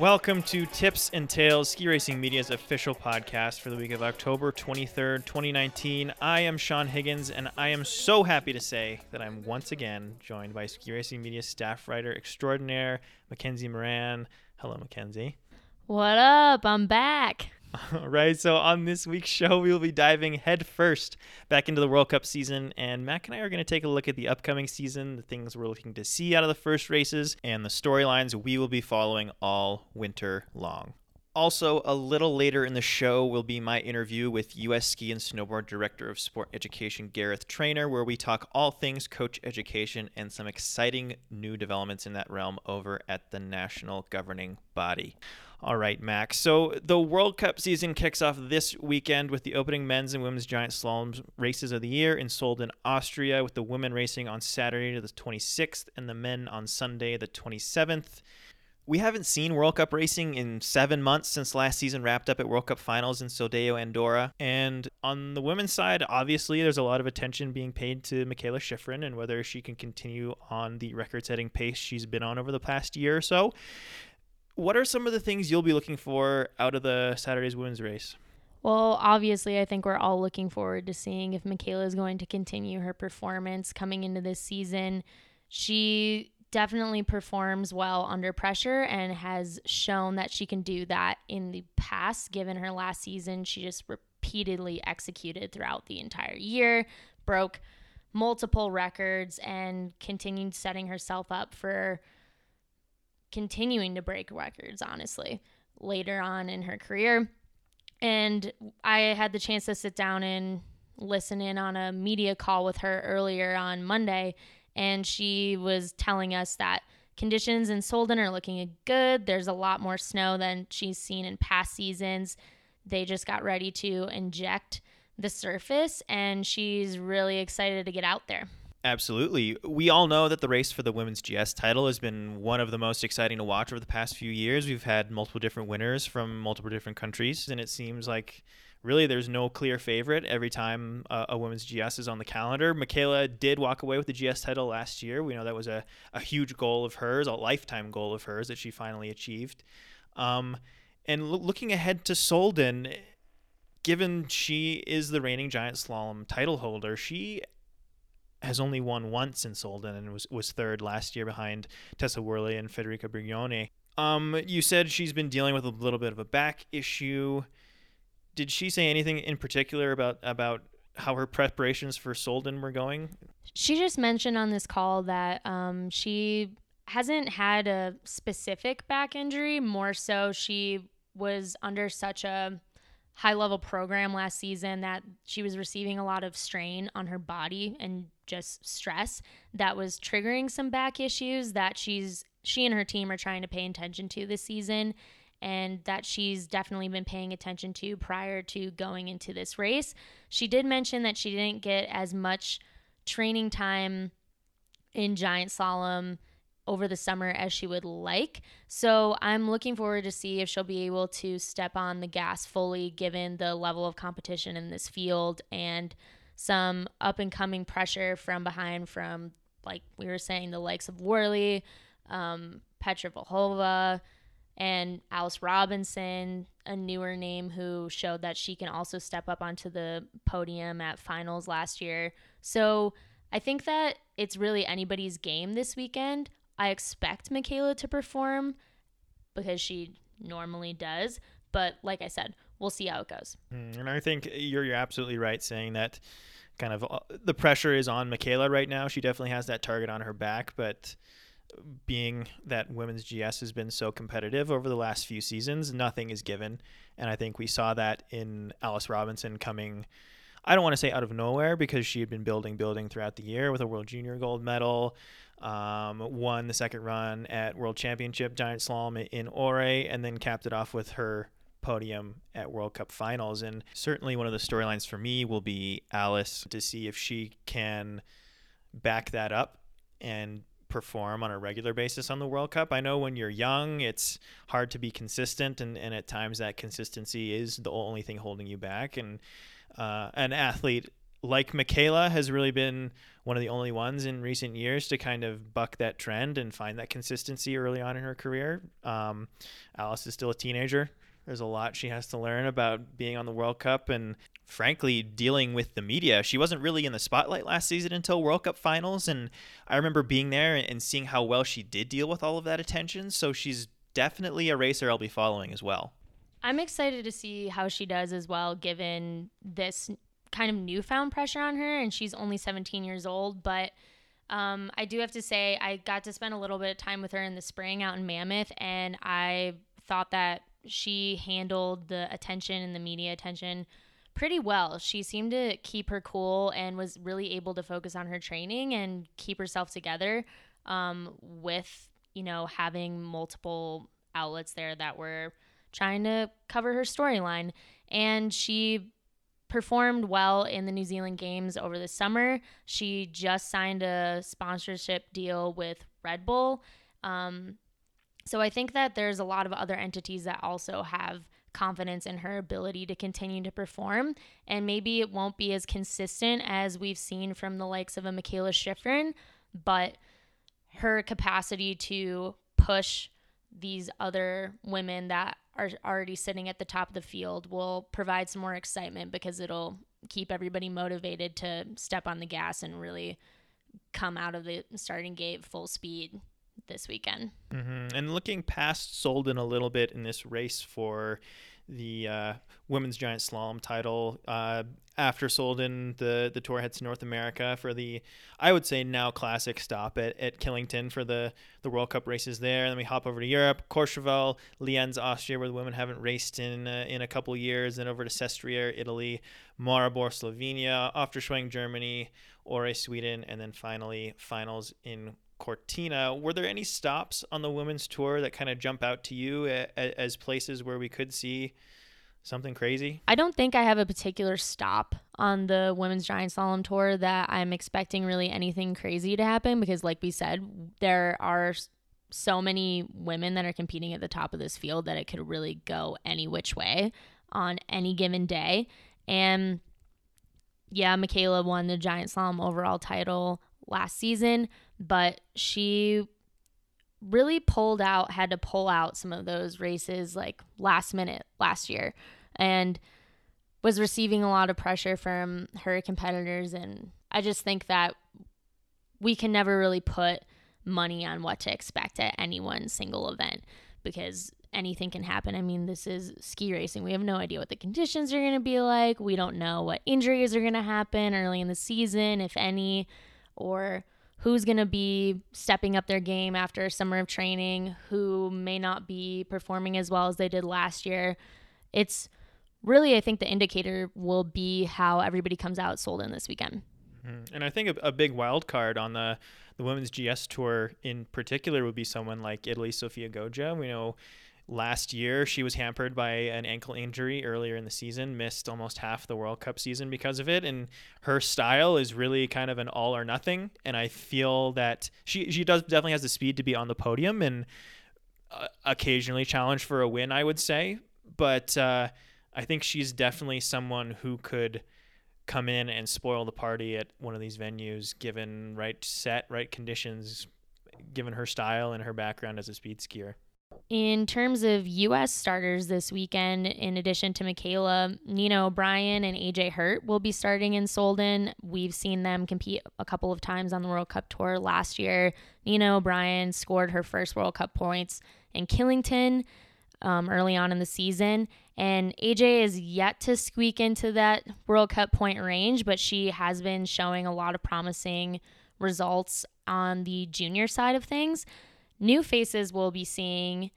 Welcome to Tips and Tales, Ski Racing Media's official podcast for the week of October 23rd, 2019. I am Sean Higgins, and I am so happy to say that I'm once again joined by Ski Racing Media staff writer extraordinaire, Mackenzie Moran. Hello, Mackenzie. What up? I'm back. All right, so on this week's show, we will be diving headfirst back into the World Cup season, and Mac and I are going to take a look at the upcoming season, the things we're looking to see out of the first races, and the storylines we will be following all winter long. Also, a little later in the show will be my interview with U.S. Ski and Snowboard Director of Sport Education Gareth Trainor, where we talk all things coach education and some exciting new developments in that realm over at the national governing body. All right, Max. So the World Cup season kicks off this weekend with the opening men's and women's giant slalom races of the year in Solden, Austria, with the women racing on Saturday the 26th and the men on Sunday the 27th. We haven't seen World Cup racing in seven months since last season wrapped up at World Cup finals in Soldeu, Andorra. And on the women's side, obviously, there's a lot of attention being paid to Mikaela Shiffrin and whether she can continue on the record setting pace she's been on over the past year or so what are some of the things you'll be looking for out of the Saturday's women's race? Well, obviously, I think we're all looking forward to seeing if Mikaela is going to continue her performance coming into this season. She definitely performs well under pressure and has shown that she can do that in the past. Given her last season, she just repeatedly executed throughout the entire year, broke multiple records, and continued setting herself up for continuing to break records, honestly, later on in her career. And I had the chance to sit down and listen in on a media call with her earlier on Monday, and she was telling us that conditions in Solden are looking good. There's a lot more snow than she's seen in past seasons. They just got ready to inject the surface, and she's really excited to get out there. Absolutely. We all know that the race for the women's GS title has been one of the most exciting to watch over the past few years. We've had multiple different winners from multiple different countries, and it seems like really there's no clear favorite every time a women's GS is on the calendar. Mikaela did walk away with the GS title last year. We know that was a, a huge goal of hers, a lifetime goal of hers that she finally achieved. Um, and lo- looking ahead to Solden, given she is the reigning giant slalom title holder, she has only won once in Solden and was, was third last year behind Tessa Worley and Federica Brignone. Um, you said she's been dealing with a little bit of a back issue. Did she say anything in particular about about how her preparations for Solden were going? She just mentioned on this call that um, she hasn't had a specific back injury. More so, she was under such a high level program last season that she was receiving a lot of strain on her body and just stress that was triggering some back issues that she's she and her team are trying to pay attention to this season and that she's definitely been paying attention to prior to going into this race. She did mention that she didn't get as much training time in giant slalom over the summer as she would like. So I'm looking forward to see if she'll be able to step on the gas fully given the level of competition in this field and some up and coming pressure from behind from like we were saying the likes of Worley, um, Petra Vlhova, and Alice Robinson, a newer name who showed that she can also step up onto the podium at finals last year. So I think that it's really anybody's game this weekend. I expect Mikaela to perform because she normally does. But like I said, we'll see how it goes. Hmm, and I think you're you're absolutely right saying that kind of uh, the pressure is on Mikaela right now. She definitely has that target on her back, but being that women's GS has been so competitive over the last few seasons, nothing is given. And I think we saw that in Alice Robinson coming I don't want to say out of nowhere because she had been building, building throughout the year with a World Junior gold medal, um, won the second run at World Championship Giant Slalom in Åre, and then capped it off with her podium at World Cup finals. And certainly one of the storylines for me will be Alice to see if she can back that up and perform on a regular basis on the World Cup. I know when you're young, it's hard to be consistent, and, and at times that consistency is the only thing holding you back. And uh, an athlete like Mikaela, has really been one of the only ones in recent years to kind of buck that trend and find that consistency early on in her career. Um, Alice is still a teenager. There's a lot she has to learn about being on the World Cup and, frankly, dealing with the media. She wasn't really in the spotlight last season until World Cup finals. And I remember being there and seeing how well she did deal with all of that attention. So she's definitely a racer I'll be following as well. I'm excited to see how she does as well, given this kind of newfound pressure on her. And she's only 17 years old. But um, I do have to say, I got to spend a little bit of time with her in the spring out in Mammoth. And I thought that she handled the attention and the media attention pretty well. She seemed to keep her cool and was really able to focus on her training and keep herself together um, with, you know, having multiple outlets there that were trying to cover her storyline. And she performed well in the New Zealand games over the summer. She just signed a sponsorship deal with Red Bull. Um, so I think that there's a lot of other entities that also have confidence in her ability to continue to perform. And maybe it won't be as consistent as we've seen from the likes of a Mikaela Shiffrin, but her capacity to push these other women that are already sitting at the top of the field will provide some more excitement because it'll keep everybody motivated to step on the gas and really come out of the starting gate full speed this weekend. Mm-hmm. And looking past Solden a little bit in this race for the uh, women's giant slalom title. Uh, after Solden, the the tour heads to North America for the, I would say now classic stop at, at Killington for the the World Cup races there. And then we hop over to Europe, Courchevel, Lienz, Austria, where the women haven't raced in uh, in a couple years. Then over to Sestriere, Italy, Maribor, Slovenia, Ofterschwang, Germany, Åre, Sweden, and then finally finals in Cortina. Were there any stops on the women's tour that kind of jump out to you as places where we could see something crazy? I don't think I have a particular stop on the women's giant slalom tour that I'm expecting really anything crazy to happen because, like we said, there are so many women that are competing at the top of this field that it could really go any which way on any given day. And yeah, Mikaela won the giant slalom overall title last season, but she really pulled out, had to pull out some of those races like last minute last year and was receiving a lot of pressure from her competitors. And I just think that we can never really put money on what to expect at any one single event because anything can happen. I mean, this is ski racing. We have no idea what the conditions are going to be like. We don't know what injuries are going to happen early in the season, if any or who's going to be stepping up their game after a summer of training, who may not be performing as well as they did last year. It's really, I think the indicator will be how everybody comes out Solden this weekend. Mm-hmm. And I think a, a, big wild card on the, the women's GS tour in particular would be someone like Italy Sofia Goggia. We know last year she was hampered by an ankle injury earlier in the season missed almost half the world cup season because of it and her style is really kind of an all or nothing and i feel that she she does definitely has the speed to be on the podium and uh, occasionally challenge for a win i would say but uh, i think she's definitely someone who could come in and spoil the party at one of these venues given right set right conditions given her style and her background as a speed skier in terms of U.S. starters this weekend, in addition to Mikaela, Nina O'Brien and AJ Hurt will be starting in Solden. We've seen them compete a couple of times on the World Cup Tour last year. Nina O'Brien scored her first World Cup points in Killington um, early on in the season. And AJ is yet to squeak into that World Cup point range, but she has been showing a lot of promising results on the junior side of things. New faces we'll be seeing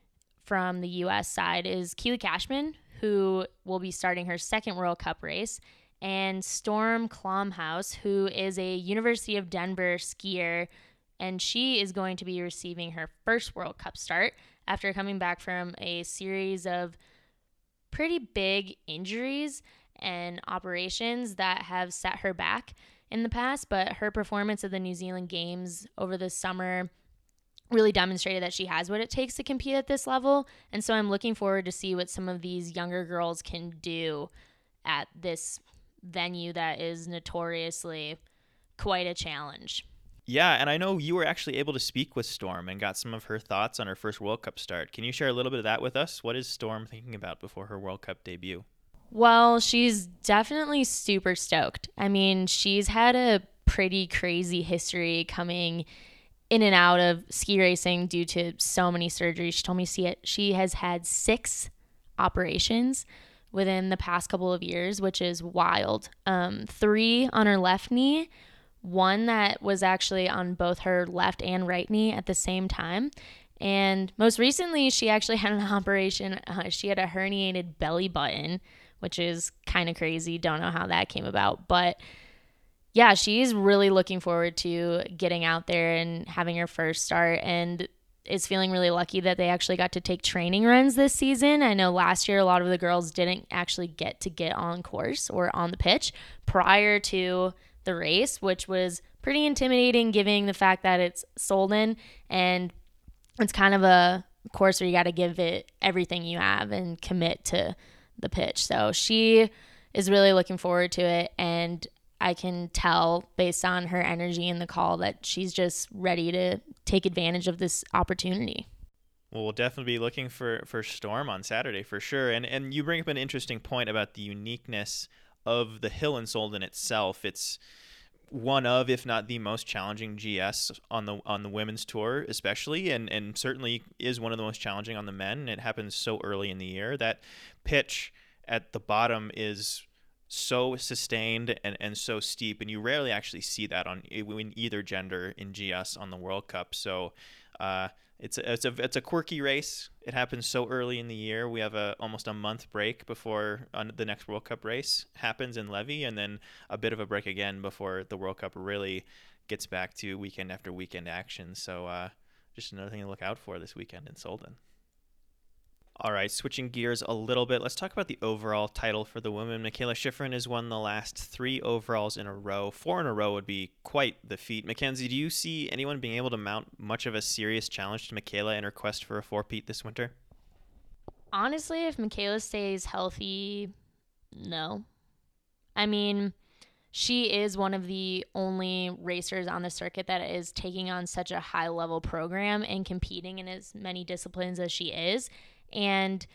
from the US side is Keely Cashman, who will be starting her second World Cup race, and Storm Klomhaus, who is a University of Denver skier, and she is going to be receiving her first World Cup start after coming back from a series of pretty big injuries and operations that have set her back in the past. But her performance at the New Zealand Games over the summer really demonstrated that she has what it takes to compete at this level. And so I'm looking forward to see what some of these younger girls can do at this venue that is notoriously quite a challenge. Yeah, and I know you were actually able to speak with Storm and got some of her thoughts on her first World Cup start. Can you share a little bit of that with us? What is Storm thinking about before her World Cup debut? Well, she's definitely super stoked. I mean, she's had a pretty crazy history coming in and out of ski racing due to so many surgeries. She told me she she has had six operations within the past couple of years, which is wild. Um, three on her left knee one that was actually on both her left and right knee at the same time. And most recently, she actually had an operation. Uh, she had a herniated belly button, which is kind of crazy. Don't know how that came about. But yeah, she's really looking forward to getting out there and having her first start. And is feeling really lucky that they actually got to take training runs this season. I know last year a lot of the girls didn't actually get to get on course or on the pitch prior to the race, which was pretty intimidating given the fact that it's Solden and it's kind of a course where you got to give it everything you have and commit to the pitch. So she is really looking forward to it and I can tell based on her energy in the call that she's just ready to take advantage of this opportunity. Well, we'll definitely be looking for for Storm on Saturday for sure. And and you bring up an interesting point about the uniqueness of the hill in Solden itself. It's one of, if not the most challenging GS on the on the women's tour, especially, and and certainly is one of the most challenging on the men. It happens so early in the year. That pitch at the bottom is so sustained and, and so steep, and you rarely actually see that on in either gender in GS on the World Cup. So. Uh, it's a, it's a it's a quirky race. It happens so early in the year. We have a almost a month break before the next World Cup race happens in Levi, and then a bit of a break again before the World Cup really gets back to weekend after weekend action. So uh, just another thing to look out for this weekend in Solden. All right, switching gears a little bit, let's talk about the overall title for the women. Mikaela Shiffrin has won the last three overalls in a row. Four in a row would be quite the feat. Mackenzie, do you see anyone being able to mount much of a serious challenge to Mikaela in her quest for a four-peat this winter? Honestly, if Mikaela stays healthy, no. I mean, she is one of the only racers on the circuit that is taking on such a high level program and competing in as many disciplines as she is. And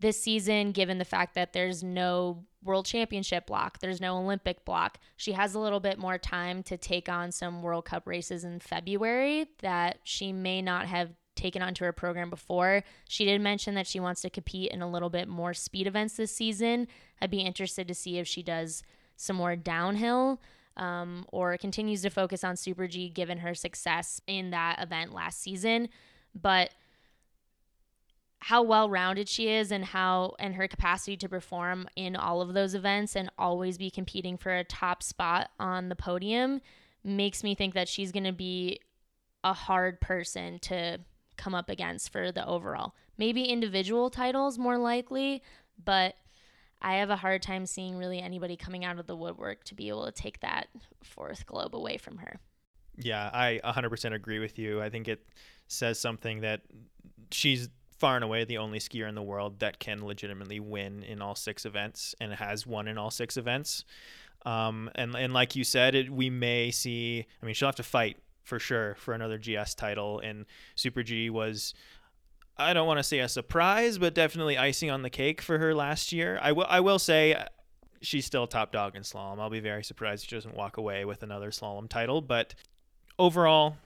this season, given the fact that there's no world championship block, there's no Olympic block, she has a little bit more time to take on some World Cup races in February that she may not have taken onto her program before. She did mention that she wants to compete in a little bit more speed events this season. I'd be interested to see if she does some more downhill. Um, or continues to focus on Super G given her success in that event last season. But how well rounded she is and how and her capacity to perform in all of those events and always be competing for a top spot on the podium makes me think that she's going to be a hard person to come up against for the overall. Maybe individual titles more likely, but I have a hard time seeing really anybody coming out of the woodwork to be able to take that fourth globe away from her. Yeah, I 100% agree with you. I think it says something that she's far and away the only skier in the world that can legitimately win in all six events and has won in all six events. Um, and and like you said, it, we may see. I mean, she'll have to fight for sure for another GS title. And Super G was, I don't want to say a surprise, but definitely icing on the cake for her last year. I will I will say. Uh, she's still top dog in slalom. I'll be very surprised if she doesn't walk away with another slalom title. But overall,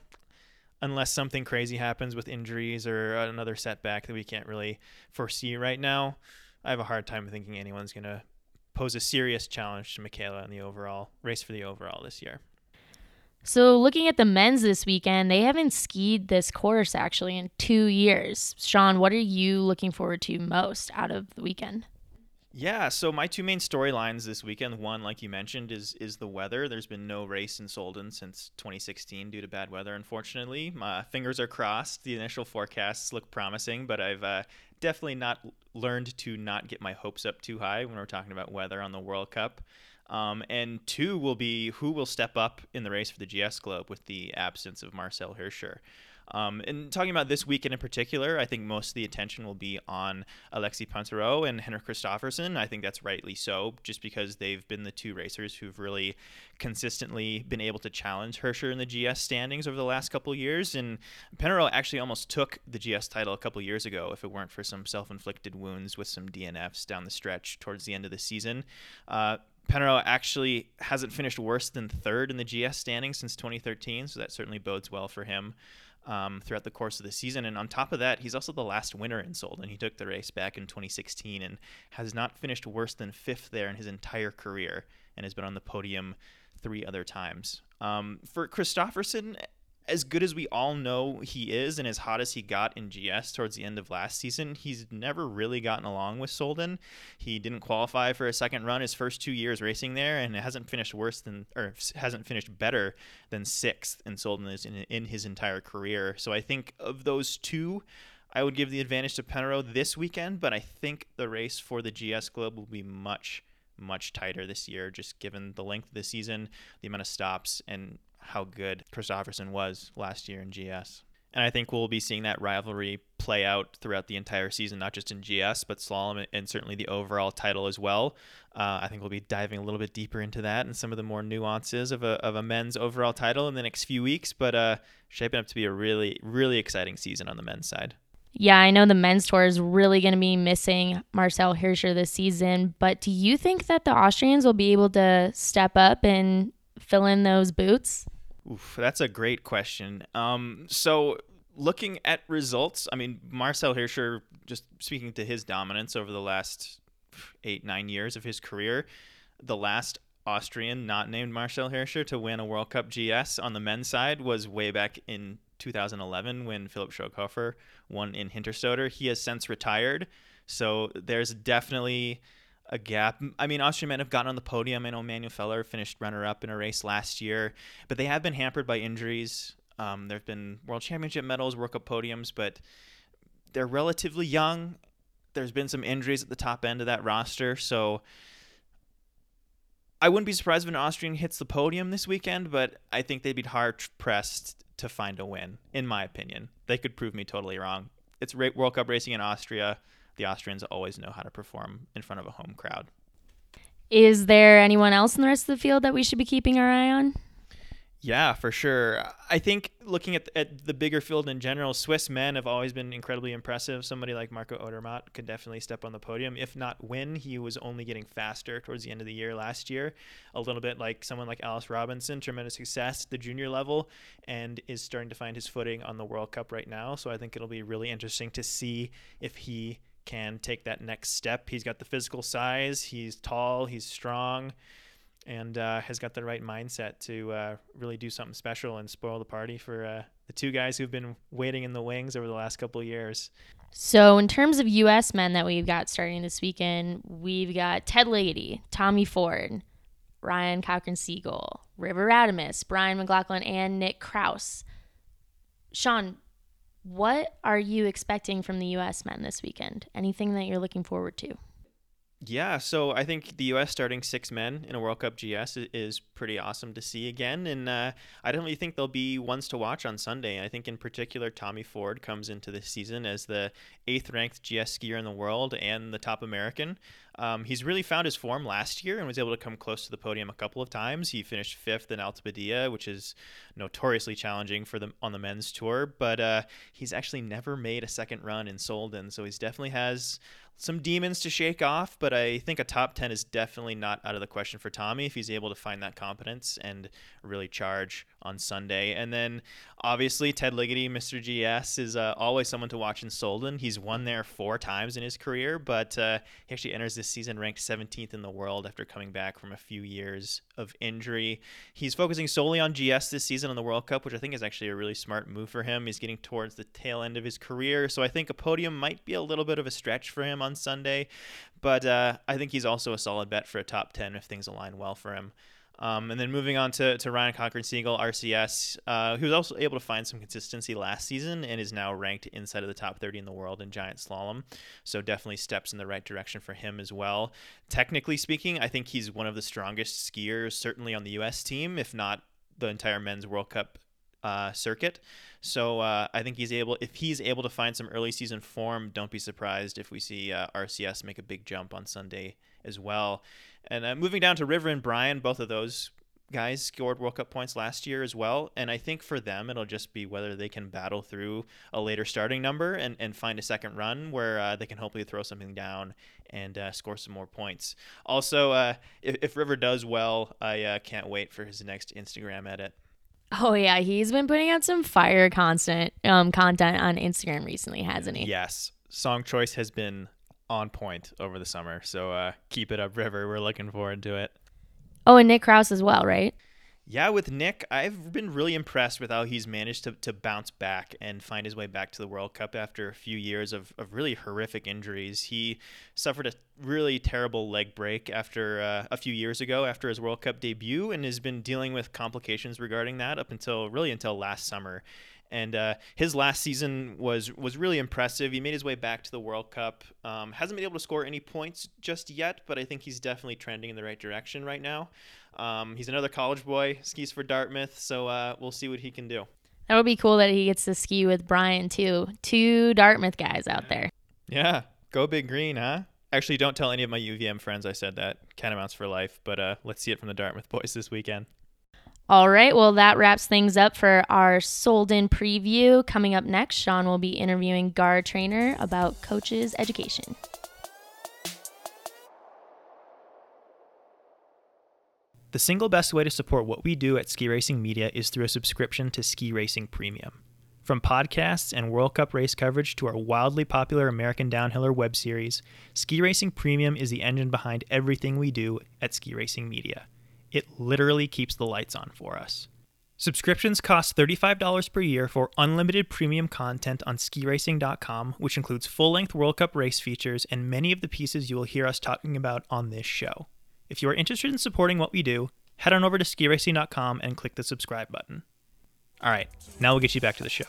unless something crazy happens with injuries or another setback that we can't really foresee right now, I have a hard time thinking anyone's going to pose a serious challenge to Mikaela in the overall race for the overall this year. So, looking at the men's this weekend, they haven't skied this course actually in two years. Sean, what are you looking forward to most out of the weekend? Yeah, so my two main storylines this weekend, one like you mentioned is is the weather. There's been no race in Solden since 2016 due to bad weather, unfortunately. My fingers are crossed. The initial forecasts look promising, but I've uh, definitely not learned to not get my hopes up too high when we're talking about weather on the World Cup. Um, and two will be who will step up in the race for the GS Globe with the absence of Marcel Hirscher. Um, and talking about this weekend in particular, I think most of the attention will be on Alexis Pinturault and Henrik Kristoffersen. I think that's rightly so, just because they've been the two racers who've really consistently been able to challenge Hirscher in the GS standings over the last couple years. And Pinturault actually almost took the GS title a couple years ago if it weren't for some self-inflicted wounds with some DNFs down the stretch towards the end of the season. Uh, actually hasn't finished worse than third in the GS standings since 2013, so that certainly bodes well for him um, throughout the course of the season. And on top of that, he's also the last winner in Solden. He took the race back in 2016 and has not finished worse than fifth there in his entire career and has been on the podium three other times. Um, for Kristoffersen, as good as we all know he is and as hot as he got in GS towards the end of last season, he's never really gotten along with Solden. He didn't qualify for a second run his first two years racing there, and it hasn't finished worse than or hasn't finished better than sixth in Solden in, in his entire career. So I think of those two, I would give the advantage to Pinturault this weekend, but I think the race for the GS Globe will be much much tighter this year, just given the length of the season, the amount of stops, and how good Kristoffersen was last year in GS. And I think we'll be seeing that rivalry play out throughout the entire season, not just in GS, but slalom and certainly the overall title as well. Uh, I think we'll be diving a little bit deeper into that and some of the more nuances of a, of a men's overall title in the next few weeks, but uh, shaping up to be a really, really exciting season on the men's side. Yeah, I know the men's tour is really going to be missing Marcel Hirscher this season, but do you think that the Austrians will be able to step up and fill in those boots? Oof, that's a great question. Um, so looking at results, I mean, Marcel Hirscher, just speaking to his dominance over the last eight, nine years of his career, the last Austrian not named Marcel Hirscher to win a World Cup GS on the men's side was way back in 2011 when Philipp Schörghofer won in Hinterstoder. He has since retired. So there's definitely a gap. I mean, Austrian men have gotten on the podium. I know Manuel Feller finished runner up in a race last year, but they have been hampered by injuries. Um, there have been world championship medals, World Cup podiums, but they're relatively young. There's been some injuries at the top end of that roster. So I wouldn't be surprised if an Austrian hits the podium this weekend, but I think they'd be hard pressed to find a win, in my opinion. They could prove me totally wrong. It's World Cup racing in Austria the Austrians always know how to perform in front of a home crowd. Is there anyone else in the rest of the field that we should be keeping our eye on? Yeah, for sure. I think looking at, at the bigger field in general, Swiss men have always been incredibly impressive. Somebody like Marco Odermatt could definitely step on the podium, if not win. He was only getting faster towards the end of the year last year, a little bit like someone like Alice Robinson, tremendous success at the junior level, and is starting to find his footing on the World Cup right now. So I think it'll be really interesting to see if he can take that next step. He's got the physical size, he's tall, he's strong, and uh, has got the right mindset to uh, really do something special and spoil the party for uh, the two guys who've been waiting in the wings over the last couple of years. So, in terms of U.S. men that we've got starting this weekend, we've got Ted Ligety, Tommy Ford, Ryan Cochran Siegle, River Radamus, Brian McLaughlin, and Nick Krause. Sean, what are you expecting from the U.S. men this weekend? Anything that you're looking forward to? Yeah, so I think the U.S. starting six men in a World Cup GS is pretty awesome to see again, and uh, I definitely think they'll be ones to watch on Sunday. I think in particular Tommy Ford comes into this season as the eighth-ranked GS skier in the world and the top American. Um, he's really found his form last year and was able to come close to the podium a couple of times. He finished fifth in Alta Badia, which is notoriously challenging for the on the men's tour, but uh, he's actually never made a second run in Solden, so he's definitely has some demons to shake off, but I think a top 10 is definitely not out of the question for Tommy if he's able to find that competence and really charge on Sunday. And then obviously, Ted Ligety, Mr. GS, is uh, always someone to watch in Solden. He's won there four times in his career, but uh, he actually enters this season ranked 17th in the world after coming back from a few years of injury. He's focusing solely on GS this season on the World Cup, which I think is actually a really smart move for him. He's getting towards the tail end of his career, so I think a podium might be a little bit of a stretch for him on Sunday, but uh, I think he's also a solid bet for a top 10 if things align well for him. Um, and then moving on to, to Ryan Cochran Siegle, RCS, uh, who was also able to find some consistency last season and is now ranked inside of the top 30 in the world in giant slalom. So definitely steps in the right direction for him as well. Technically speaking, I think he's one of the strongest skiers, certainly on the U.S. team, if not the entire men's World Cup uh, circuit. So uh, I think he's able, if he's able to find some early season form, don't be surprised if we see uh, RCS make a big jump on Sunday as well. And uh, moving down to River and Brian, both of those guys scored World Cup points last year as well. And I think for them, it'll just be whether they can battle through a later starting number and, and find a second run where uh, they can hopefully throw something down and uh, score some more points. Also, uh, if, if, River does well, I uh, can't wait for his next Instagram edit. Oh yeah, he's been putting out some fire constant um, content on Instagram recently, hasn't he? Yes, song choice has been on point over the summer. So uh, keep it up, River. We're looking forward to it. Oh, and Nick Krause as well, right? Yeah, with Nick, I've been really impressed with how he's managed to, to bounce back and find his way back to the World Cup after a few years of, of really horrific injuries. He suffered a really terrible leg break after uh, a few years ago after his World Cup debut and has been dealing with complications regarding that up until really until last summer and uh, his last season was was really impressive. He made his way back to the World Cup. Um, hasn't been able to score any points just yet, but I think he's definitely trending in the right direction right now. Um, he's another college boy, skis for Dartmouth, so uh, we'll see what he can do. That would be cool that he gets to ski with Brian too. Two Dartmouth guys out there. Yeah, go big green, huh? Actually, don't tell any of my UVM friends I said that. Catamounts for life, but uh, let's see it from the Dartmouth boys this weekend. All right, well, that wraps things up for our Solden preview. Coming up next, Sean will be interviewing Gar Trainor about coaches' education. The single best way to support what we do at Ski Racing Media is through a subscription to Ski Racing Premium. From podcasts and World Cup race coverage to our wildly popular American Downhiller web series, Ski Racing Premium is the engine behind everything we do at Ski Racing Media. It literally keeps the lights on for us. Subscriptions cost $35 per year for unlimited premium content on skiracing.com, which includes full length World Cup race features and many of the pieces you will hear us talking about on this show. If you are interested in supporting what we do, head on over to skiracing.com and click the subscribe button. All right, now we'll get you back to the show.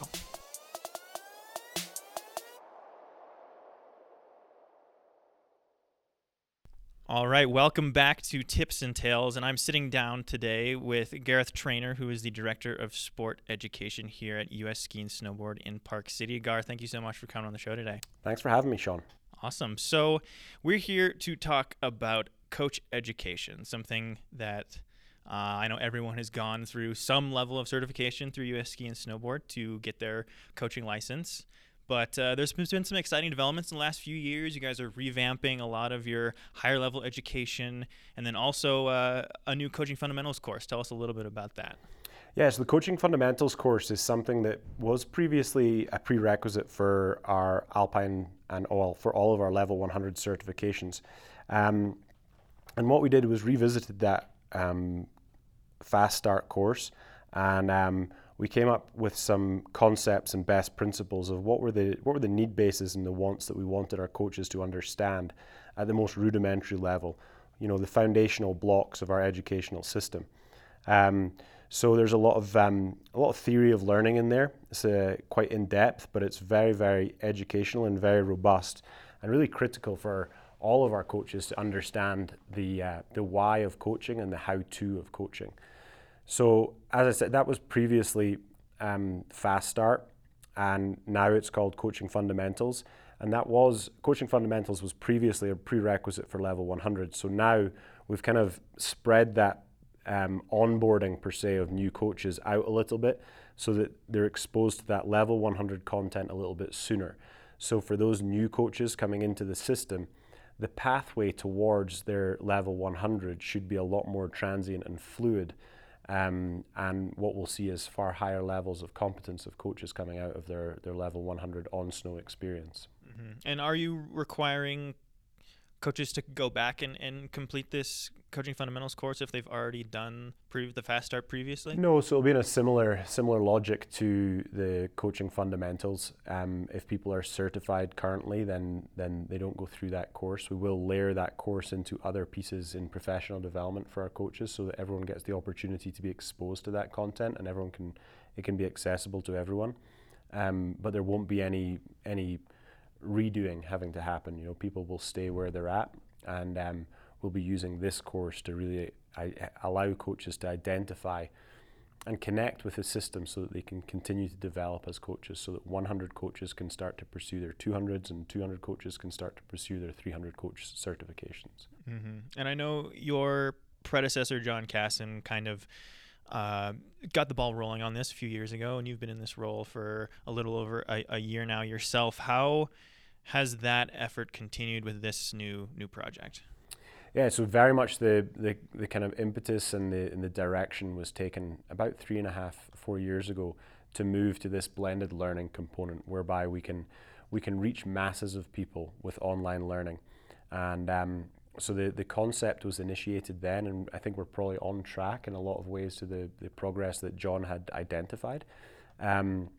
All right, welcome back to Tips and Tales. And I'm sitting down today with Gareth Trainor, who is the Director of Sport Education here at US Ski and Snowboard in Park City. Gar, thank you so much for coming on the show today. Thanks for having me, Sean. Awesome. So, we're here to talk about coach education, something that uh, I know everyone has gone through some level of certification through US Ski and Snowboard to get their coaching license. But uh, there's been some exciting developments in the last few years. You guys are revamping a lot of your higher level education, and then also uh, a new coaching fundamentals course. Tell us a little bit about that. Yeah, so the coaching fundamentals course is something that was previously a prerequisite for our Alpine and all for all of our level 100 certifications. Um, and what we did was revisited that um, fast start course and um, we came up with some concepts and best principles of what were the what were the need bases and the wants that we wanted our coaches to understand at the most rudimentary level. You know, the foundational blocks of our educational system. Um, so there's a lot of um, a lot of theory of learning in there. It's uh, quite in depth, but it's very very educational and very robust, and really critical for all of our coaches to understand the uh, the why of coaching and the how to of coaching. So as I said, that was previously um, Fast Start, and now it's called Coaching Fundamentals. And that was Coaching Fundamentals was previously a prerequisite for Level 100. So now we've kind of spread that um, onboarding per se of new coaches out a little bit, so that they're exposed to that Level 100 content a little bit sooner. So for those new coaches coming into the system, the pathway towards their level 100 should be a lot more transient and fluid um, and what we'll see is far higher levels of competence of coaches coming out of their, their level 100 on snow experience. Mm-hmm. And are you requiring coaches to go back and, and complete this coaching fundamentals course if they've already done pre- the fast start previously? No, so it'll be in a similar similar logic to the coaching fundamentals. Um, if people are certified currently, then then they don't go through that course. We will layer that course into other pieces in professional development for our coaches, so that everyone gets the opportunity to be exposed to that content and everyone can it can be accessible to everyone. Um, but there won't be any any redoing having to happen. You know, people will stay where they're at, and um, we'll be using this course to really I, allow coaches to identify and connect with the system so that they can continue to develop as coaches so that 100 coaches can start to pursue their 200s and 200 coaches can start to pursue their 300 coach certifications. Mm-hmm. And I know your predecessor, John Casson, kind of uh, got the ball rolling on this a few years ago, and you've been in this role for a little over a, a year now yourself. How has that effort continued with this new new project? Yeah, so very much the, the, the kind of impetus and the, and the direction was taken about three and a half, four years ago to move to this blended learning component whereby we can, we can reach masses of people with online learning. And um, so the, the concept was initiated then, and I think we're probably on track in a lot of ways to the, the progress that John had identified. Um,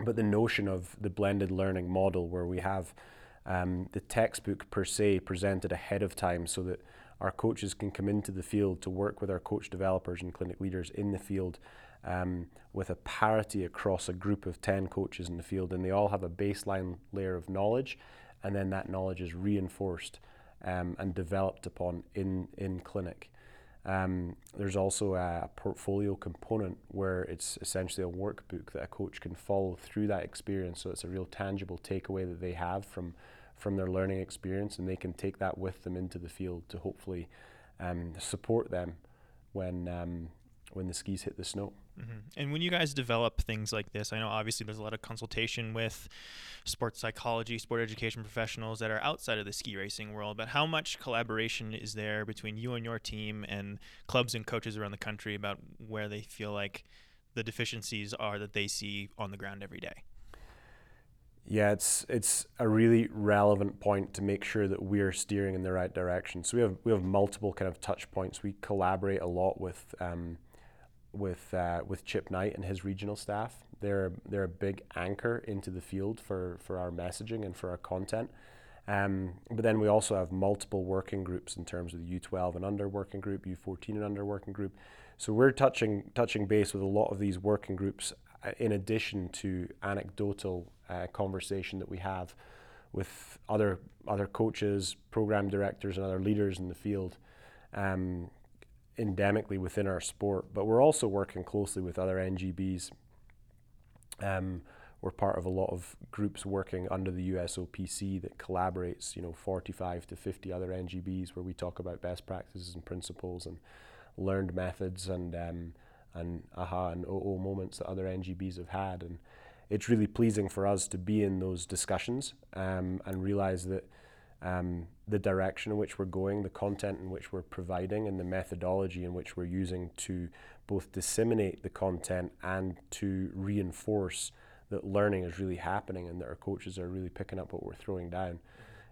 but the notion of the blended learning model where we have um, the textbook per se presented ahead of time so that our coaches can come into the field to work with our coach developers and clinic leaders in the field um, with a parity across a group of 10 coaches in the field and they all have a baseline layer of knowledge and then that knowledge is reinforced um, and developed upon in, in clinic. Um, there's also a portfolio component where it's essentially a workbook that a coach can follow through that experience. So it's a real tangible takeaway that they have from from their learning experience, and they can take that with them into the field to hopefully um, support them when um, when the skis hit the snow. Mm-hmm. And when you guys develop things like this, I know obviously there's a lot of consultation with sports psychology, sport education professionals that are outside of the ski racing world, but how much collaboration is there between you and your team and clubs and coaches around the country about where they feel like the deficiencies are that they see on the ground every day? Yeah, it's it's a really relevant point to make sure that we're steering in the right direction. So we have we have multiple kind of touch points. We collaborate a lot with um, with uh, with Chip Knight and his regional staff. They're they're a big anchor into the field for for our messaging and for our content. Um, but then we also have multiple working groups in terms of the U12 and under working group, U14 and under working group. So we're touching touching base with a lot of these working groups uh, in addition to anecdotal uh, conversation that we have with other other coaches, program directors, and other leaders in the field. Um, endemically within our sport, but we're also working closely with other NGBs. Um, we're part of a lot of groups working under the USOPC that collaborates, you know, 45 to 50 other NGBs where we talk about best practices and principles and learned methods and um, and aha and oh moments that other NGBs have had. And it's really pleasing for us to be in those discussions um, and realize that um, the direction in which we're going, the content in which we're providing, and the methodology in which we're using to both disseminate the content and to reinforce that learning is really happening and that our coaches are really picking up what we're throwing down.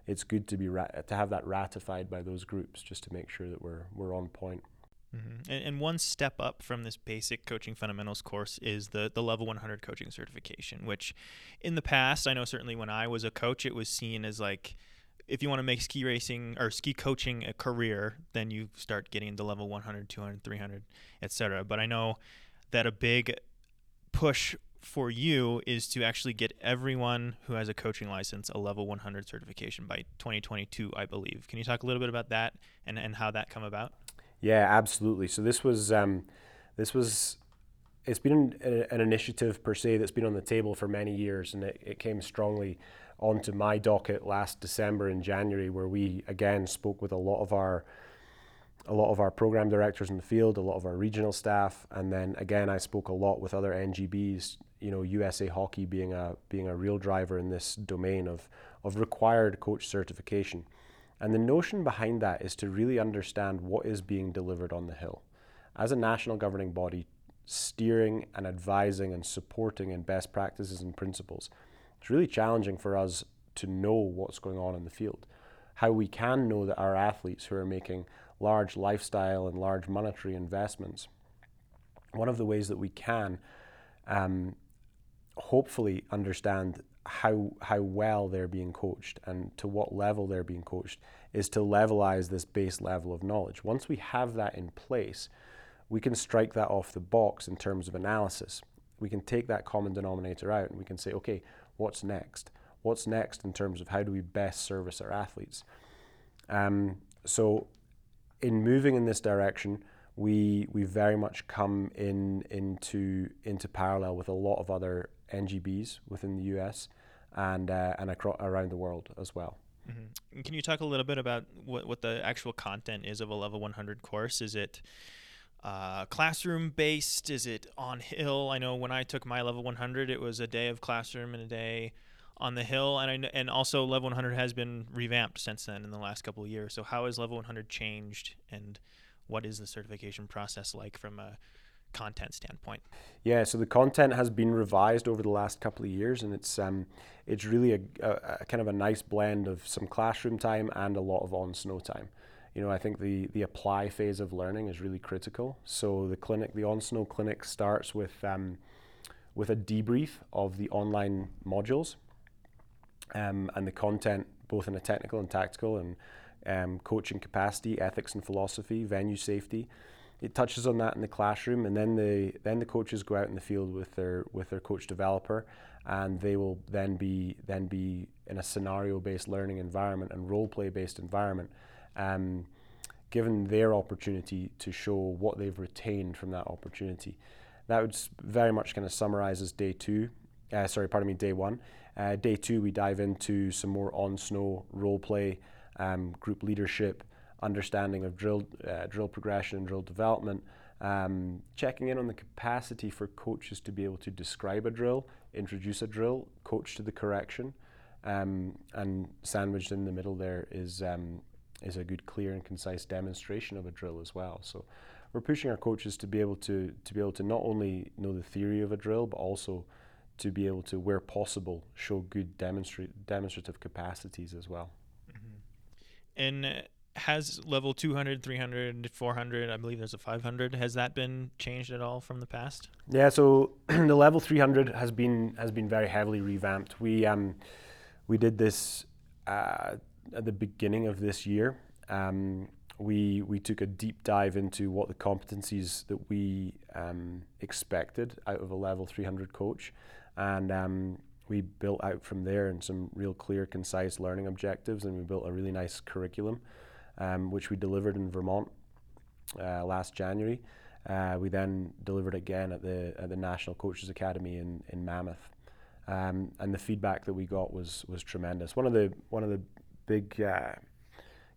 It's good to be to have that ratified by those groups just to make sure that we're we're on point. Mm-hmm. And, and, one step up from this basic coaching fundamentals course is the the level 100 coaching certification, which in the past, I know certainly when I was a coach, it was seen as like if you want to make ski racing or ski coaching a career, then you start getting into level 100, 200, 300, etc. But I know that a big push for you is to actually get everyone who has a coaching license a level 100 certification by 2022, I believe. Can you talk a little bit about that and, and how that come about? Yeah, absolutely. So this was um, this was it's been an, an, initiative per se that's been on the table for many years, and it, it came strongly onto my docket last December and January, where we again spoke with a lot of our a lot of our program directors in the field, a lot of our regional staff, and then again I spoke a lot with other NGBs. You know, USA Hockey being a being a real driver in this domain of of required coach certification, and the notion behind that is to really understand what is being delivered on the hill. As a national governing body, steering and advising and supporting in best practices and principles it's really challenging for us to know what's going on in the field. How we can know that our athletes who are making large lifestyle and large monetary investments, one of the ways that we can um, hopefully understand how how well they're being coached and to what level they're being coached is to levelize this base level of knowledge. Once we have that in place, we can strike that off the box in terms of analysis. We can take that common denominator out and we can say, okay, what's next? What's next in terms of how do we best service our athletes? Um, so, in moving in this direction, we we very much come in into into parallel with a lot of other NGBs within the US and uh, and across, around the world as well. Mm-hmm. Can you talk a little bit about what, what the actual content is of a level 100 course? Is it uh, classroom based? Is it on hill? I know when I took my level 100, it was a day of classroom and a day on the hill, and I, and also level 100 has been revamped since then in the last couple of years. So how has level 100 changed, and what is the certification process like from a content standpoint? Yeah, so the content has been revised over the last couple of years, and it's um, it's really a, a, a kind of a nice blend of some classroom time and a lot of on snow time you know, I think the, the apply phase of learning is really critical. So the clinic, the on snow clinic starts with, um, with a debrief of the online modules um, and the content, both in a technical and tactical and um, coaching capacity, ethics and philosophy, venue safety. It touches on that in the classroom, and then the then the coaches go out in the field with their with their coach developer, and they will then be then be in a scenario based learning environment and role play based environment um, given their opportunity to show what they've retained from that opportunity. That would very much kind of summarize as day two. Uh, sorry, pardon me, day one. Uh, day two, we dive into some more on snow role play, um, group leadership, understanding of drill, uh, drill progression and drill development, um, checking in on the capacity for coaches to be able to describe a drill, introduce a drill, coach to the correction, um, and sandwiched in the middle there is um, is a good, clear, and concise demonstration of a drill as well. So we're pushing our coaches to be able to to be able to not only know the theory of a drill, but also to be able to, where possible, show good demonstrate demonstrative capacities as well. Mm-hmm. And has level 200 300 400 i believe there's a 500 has that been changed at all from the past yeah so the level 300 has been has been very heavily revamped we um we did this uh, at the beginning of this year, um, we we took a deep dive into what the competencies that we um, expected out of a level 300 coach, and um, we built out from there and some real clear, concise learning objectives, and we built a really nice curriculum, um, which we delivered in Vermont uh, last January. Uh, we then delivered again at the at the National Coaches Academy in in Mammoth. Um, and the feedback that we got was was tremendous. One of the one of the big uh,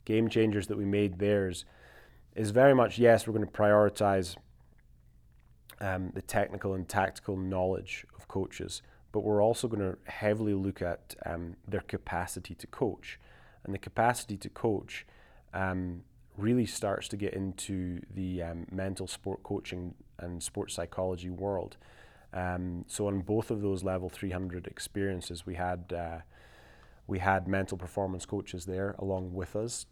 game changers that we made there is, is very much yes, we're going to prioritize um, the technical and tactical knowledge of coaches, but we're also going to heavily look at um, their capacity to coach. And the capacity to coach um, really starts to get into the um, mental sport coaching and sports psychology world. Um, so, on both of those level 300 experiences, we had uh, we had mental performance coaches there along with us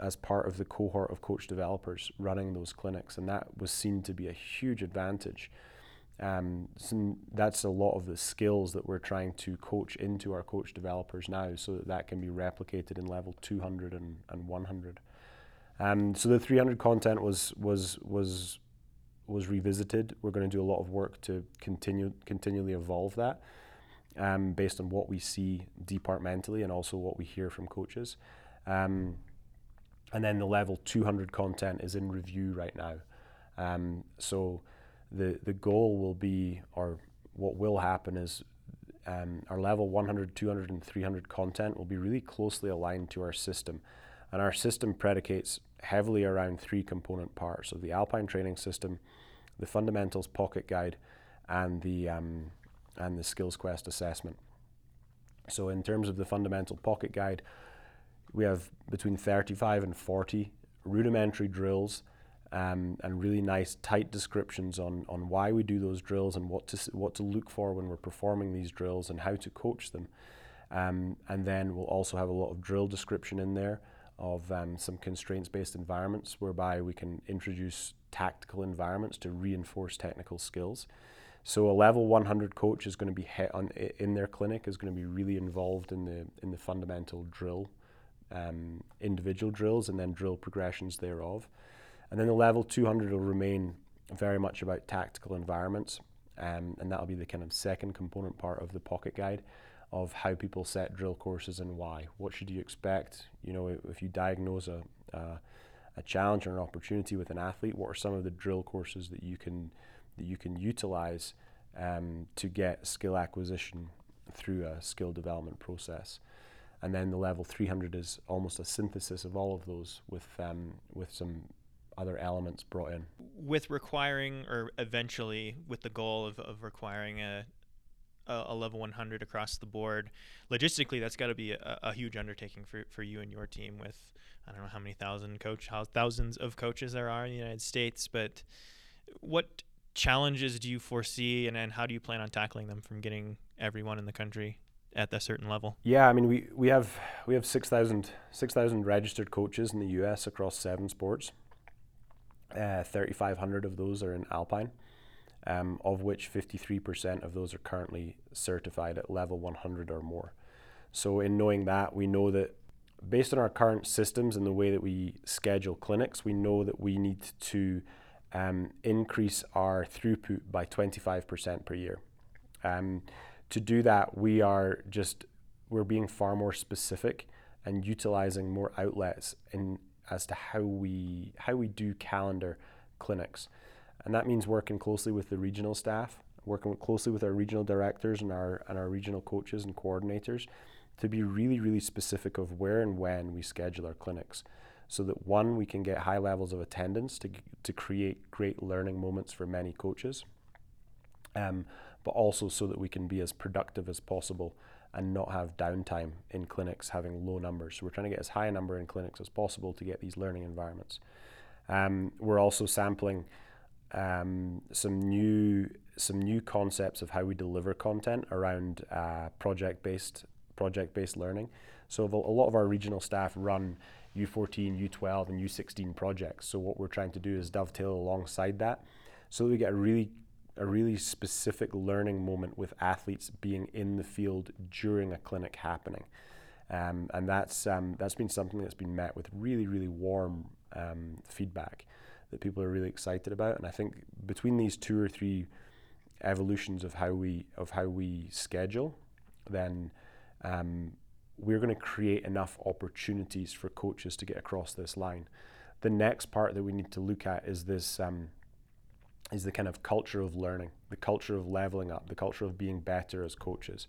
as part of the cohort of coach developers running those clinics, and that was seen to be a huge advantage. Um, so that's a lot of the skills that we're trying to coach into our coach developers now, so that that can be replicated in level 200 and, and 100. Um, so the 300 content was was was was revisited. We're going to do a lot of work to continue continually evolve that um, based on what we see departmentally and also what we hear from coaches. Um, and then the level 200 content is in review right now. Um, so the the goal will be, or what will happen is, um, our level 100, 200, and 300 content will be really closely aligned to our system, and our system predicates heavily around three component parts of the Alpine training system, the fundamentals pocket guide, and the um, and the Skills Quest assessment. So, in terms of the fundamental pocket guide, we have between 35 and 40 rudimentary drills um, and really nice tight descriptions on, on why we do those drills and what to, what to look for when we're performing these drills and how to coach them. Um, and then we'll also have a lot of drill description in there of um, some constraints based environments whereby we can introduce tactical environments to reinforce technical skills. So a level 100 coach is going to be on, in their clinic is going to be really involved in the in the fundamental drill, um, individual drills, and then drill progressions thereof. And then the level 200 will remain very much about tactical environments, um, and that'll be the kind of second component part of the pocket guide of how people set drill courses and why. What should you expect? You know, if you diagnose a, a a challenge or an opportunity with an athlete, what are some of the drill courses that you can that you can utilize um, to get skill acquisition through a skill development process. And then the level 300 is almost a synthesis of all of those with um, with some other elements brought in. With requiring, or eventually with the goal of, of requiring a, a, level 100 across the board, logistically, that's got to be a, a, huge undertaking for, for you and your team with, I don't know how many thousand coach, how thousands of coaches there are in the United States, but what challenges do you foresee and, and how do you plan on tackling them from getting everyone in the country at a certain level? Yeah, I mean we, we have we have 6,000 6, registered coaches in the US across seven sports. Uh, 3,500 of those are in Alpine, um, of which 53% of those are currently certified at level 100 or more. So, in knowing that, we know that based on our current systems and the way that we schedule clinics, we know that we need to um, increase our throughput by 25% per year. Um, to do that, we are just we're being far more specific and utilizing more outlets in as to how we how we do calendar clinics, and that means working closely with the regional staff, working closely with our regional directors and our and our regional coaches and coordinators, to be really really specific of where and when we schedule our clinics so that one, we can get high levels of attendance to, to create great learning moments for many coaches, um, but also so that we can be as productive as possible and not have downtime in clinics having low numbers. So we're trying to get as high a number in clinics as possible to get these learning environments. Um, we're also sampling um, some new some new concepts of how we deliver content around uh, project based project based learning. So a lot of our regional staff run U14, U12, and U16 projects. So what we're trying to do is dovetail alongside that, so that we get a really a really specific learning moment with athletes being in the field during a clinic happening. Um, and that's um, that's been something that's been met with really really warm um, feedback that people are really excited about. And I think between these two or three evolutions of how we of how we schedule, then um, we're going to create enough opportunities for coaches to get across this line. The next part that we need to look at is this um, is the kind of culture of learning, the culture of leveling up, the culture of being better as coaches,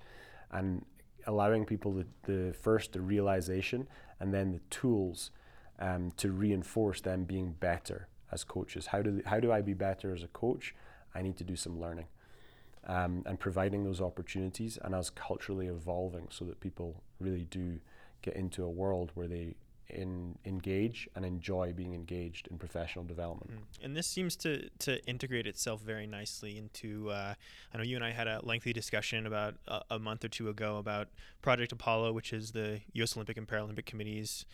and allowing people the, the first the realization and then the tools um, to reinforce them being better as coaches. How do how do I be better as a coach? I need to do some learning um, and providing those opportunities and as culturally evolving so that people really do get into a world where they in, engage and enjoy being engaged in professional development. Mm. And this seems to, to integrate itself very nicely into. Uh, I know you and I had a lengthy discussion about a, a, month or two ago about Project Apollo, which is the U.S. Olympic and Paralympic Committee's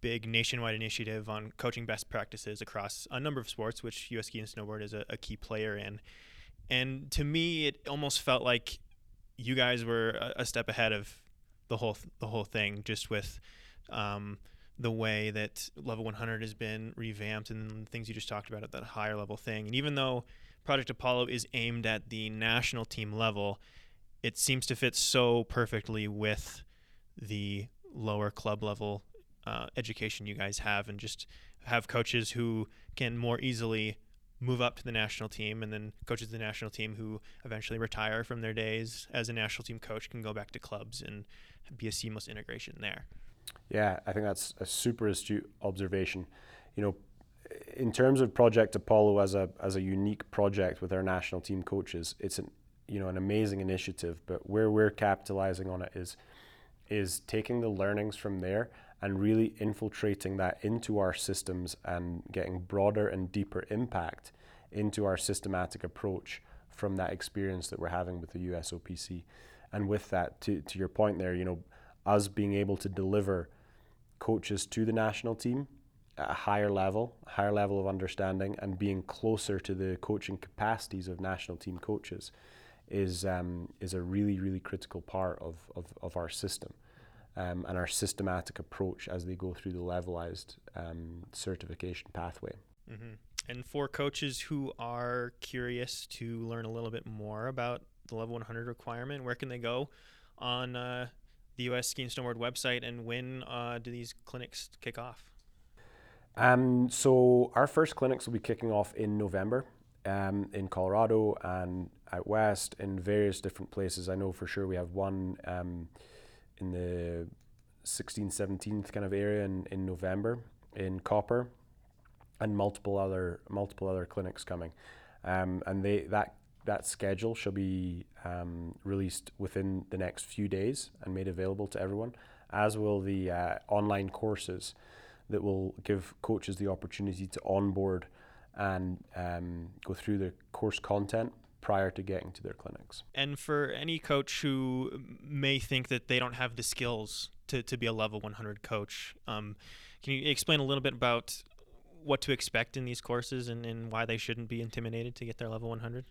big nationwide initiative on coaching best practices across a number of sports, which U.S. ski and snowboard is a, a key player in. And to me, it almost felt like you guys were a, a step ahead of the whole the whole thing, just with um, the way that level 100 has been revamped and the things you just talked about at that higher level thing. And even though Project Apollo is aimed at the national team level, it seems to fit so perfectly with the lower club level uh, education you guys have, and just have coaches who can more easily move up to the national team and then coaches the national team who eventually retire from their days as a national team coach can go back to clubs and be a seamless integration there. Yeah, I think that's a super astute observation. You know, in terms of Project Apollo as a as a unique project with our national team coaches, it's an you know an amazing initiative. But where we're capitalizing on it is is taking the learnings from there and really infiltrating that into our systems and getting broader and deeper impact into our systematic approach from that experience that we're having with the USOPC. And with that, to, to your point there, you know, us being able to deliver coaches to the national team at a higher level, higher level of understanding, and being closer to the coaching capacities of national team coaches is um, is a really really critical part of, of, of our system um, and our systematic approach as they go through the levelized um, certification pathway. Mm-hmm. And for coaches who are curious to learn a little bit more about the level 100 requirement, where can they go on uh, the U.S. Ski and Snowboard website, and when uh, do these clinics kick off? Um, so our first clinics will be kicking off in November um, in Colorado and out west in various different places. I know for sure we have one um, in the 16th, 17th kind of area in, in November in Copper, and multiple other multiple other clinics coming. Um, and they that that schedule shall be um, released within the next few days and made available to everyone, as will the uh, online courses that will give coaches the opportunity to onboard and um, go through the course content prior to getting to their clinics. And for any coach who may think that they don't have the skills to, to be a level 100 coach, um, can you explain a little bit about what to expect in these courses and, and why they shouldn't be intimidated to get their level 100?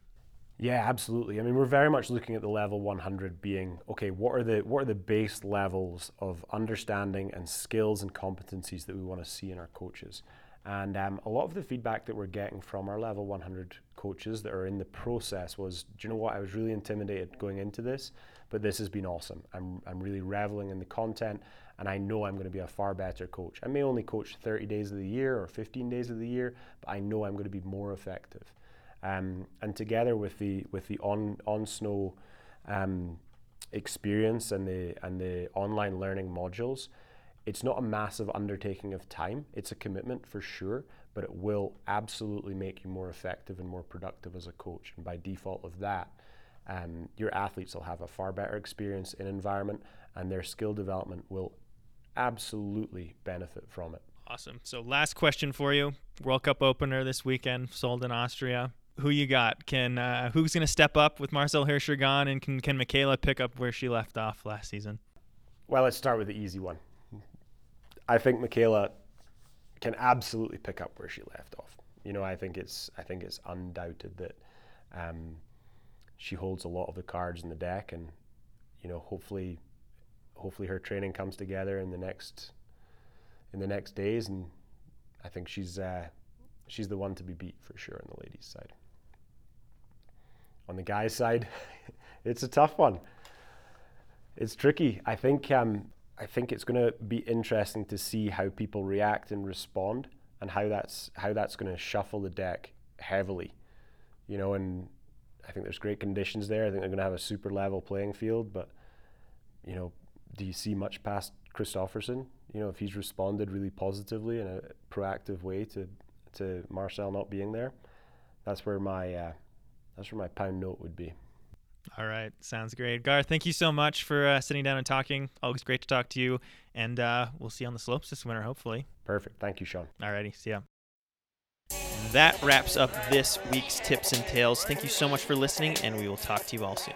Yeah, absolutely. I mean, we're very much looking at the level 100 being okay. What are the what are the base levels of understanding and skills and competencies that we want to see in our coaches? And um, a lot of the feedback that we're getting from our level 100 coaches that are in the process was, do you know what? I was really intimidated going into this, but this has been awesome. I'm I'm really reveling in the content, and I know I'm going to be a far better coach. I may only coach 30 days of the year or 15 days of the year, but I know I'm going to be more effective. Um, and together with the with the on on snow um, experience and the and the online learning modules, it's not a massive undertaking of time. It's a commitment for sure, but it will absolutely make you more effective and more productive as a coach. And by default of that, um, your athletes will have a far better experience in environment, and their skill development will absolutely benefit from it. Awesome. So, last question for you: World Cup opener this weekend, Solden Austria who you got? Can uh, who's going to step up with Marcel Hirscher gone, and can can Mikaela pick up where she left off last season? Well, let's start with the easy one. I think Mikaela can absolutely pick up where she left off. You know, I think it's I think it's undoubted that um, she holds a lot of the cards in the deck, and you know, hopefully, hopefully her training comes together in the next in the next days, and I think she's uh, she's the one to be beat for sure on the ladies' side. On the guys' side, it's a tough one. It's tricky. I think um, I think it's going to be interesting to see how people react and respond, and how that's how that's going to shuffle the deck heavily. You know, and I think there's great conditions there. I think they're going to have a super level playing field, but you know, do you see much past Kristoffersen? You know, if he's responded really positively in a proactive way to to Marcel not being there, that's where my uh, that's where my pound note would be. All right, sounds great, Gar. Thank you so much for uh, sitting down and talking. Always great to talk to you, and uh, we'll see you on the slopes this winter, hopefully. Perfect. Thank you, Sean. All righty, see ya. That wraps up this week's tips and tales. Thank you so much for listening, and we will talk to you all soon.